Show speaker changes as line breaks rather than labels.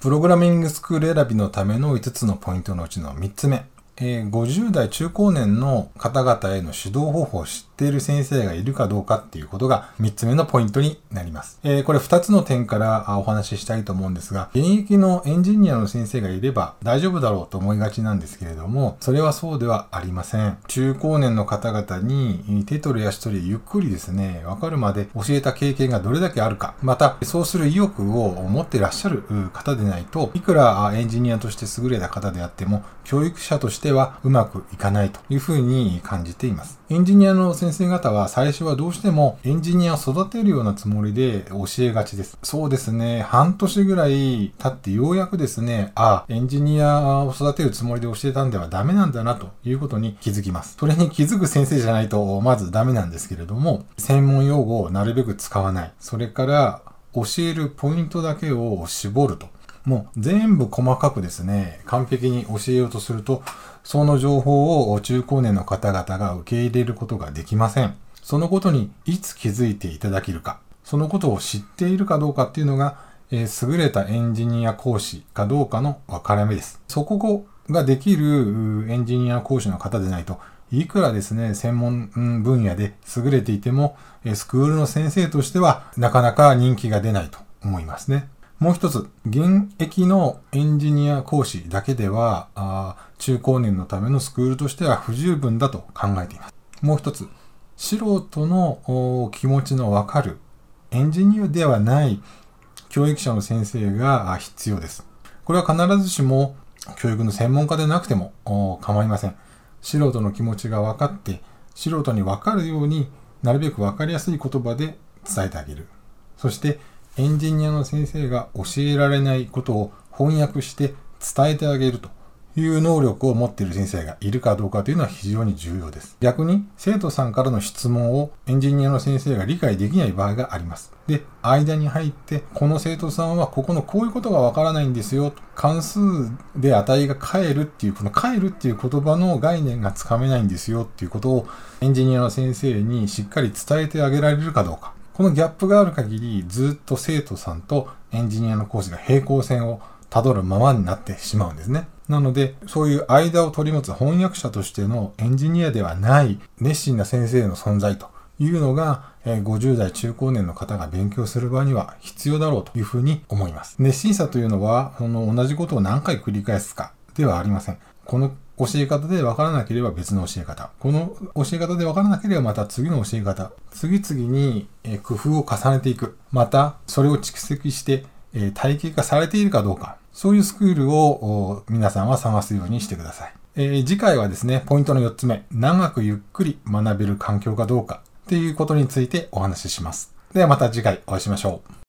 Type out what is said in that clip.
プログラミングスクール選びのための5つのポイントのうちの3つ目。えー、50代中高年の方々への指導方法を知っている先生がいるかどうかっていうことが3つ目のポイントになります。えー、これ2つの点からお話ししたいと思うんですが、現役のエンジニアの先生がいれば大丈夫だろうと思いがちなんですけれども、それはそうではありません。中高年の方々に手取り足取りゆっくりですね、わかるまで教えた経験がどれだけあるか、またそうする意欲を持ってらっしゃる方でないといくらエンジニアとして優れた方であっても、教育者としててはうまくいかないというふうに感じています。エンジニアの先先生方は最初はどうしてもエンジニアを育てるようなつもりで教えがちです。そうですね、半年ぐらい経ってようやくですね、あ、エンジニアを育てるつもりで教えたんではダメなんだなということに気づきます。それに気づく先生じゃないとまずダメなんですけれども、専門用語をなるべく使わない。それから教えるポイントだけを絞ると。もう全部細かくですね、完璧に教えようとすると、その情報を中高年の方々が受け入れることができません。そのことにいつ気づいていただけるか、そのことを知っているかどうかっていうのが、えー、優れたエンジニア講師かどうかの分かれ目です。そこができるエンジニア講師の方でないと、いくらですね、専門分野で優れていても、スクールの先生としてはなかなか人気が出ないと思いますね。もう一つ、現役のエンジニア講師だけでは、あ中高年のためのスクールとしては不十分だと考えています。もう一つ、素人の気持ちのわかるエンジニアではない教育者の先生が必要です。これは必ずしも教育の専門家でなくても構いません。素人の気持ちが分かって、素人に分かるようになるべく分かりやすい言葉で伝えてあげる。そしてエンジニアの先生が教えられないことを翻訳して伝えてあげるという能力を持っている先生がいるかどうかというのは非常に重要です。逆に生徒さんからの質問をエンジニアの先生が理解できない場合があります。で、間に入って、この生徒さんはここのこういうことがわからないんですよ。関数で値が変えるっていう、この変えるっていう言葉の概念がつかめないんですよっていうことをエンジニアの先生にしっかり伝えてあげられるかどうか。このギャップがある限り、ずっと生徒さんとエンジニアの講師が平行線をたどるままになってしまうんですね。なので、そういう間を取り持つ翻訳者としてのエンジニアではない熱心な先生の存在というのが、50代中高年の方が勉強する場合には必要だろうというふうに思います。熱心さというのは、その同じことを何回繰り返すかではありません。この教え方で分からなければ別の教え方。この教え方で分からなければまた次の教え方。次々に工夫を重ねていく。また、それを蓄積して体系化されているかどうか。そういうスクールを皆さんは探すようにしてください。えー、次回はですね、ポイントの4つ目。長くゆっくり学べる環境かどうかっていうことについてお話しします。ではまた次回お会いしましょう。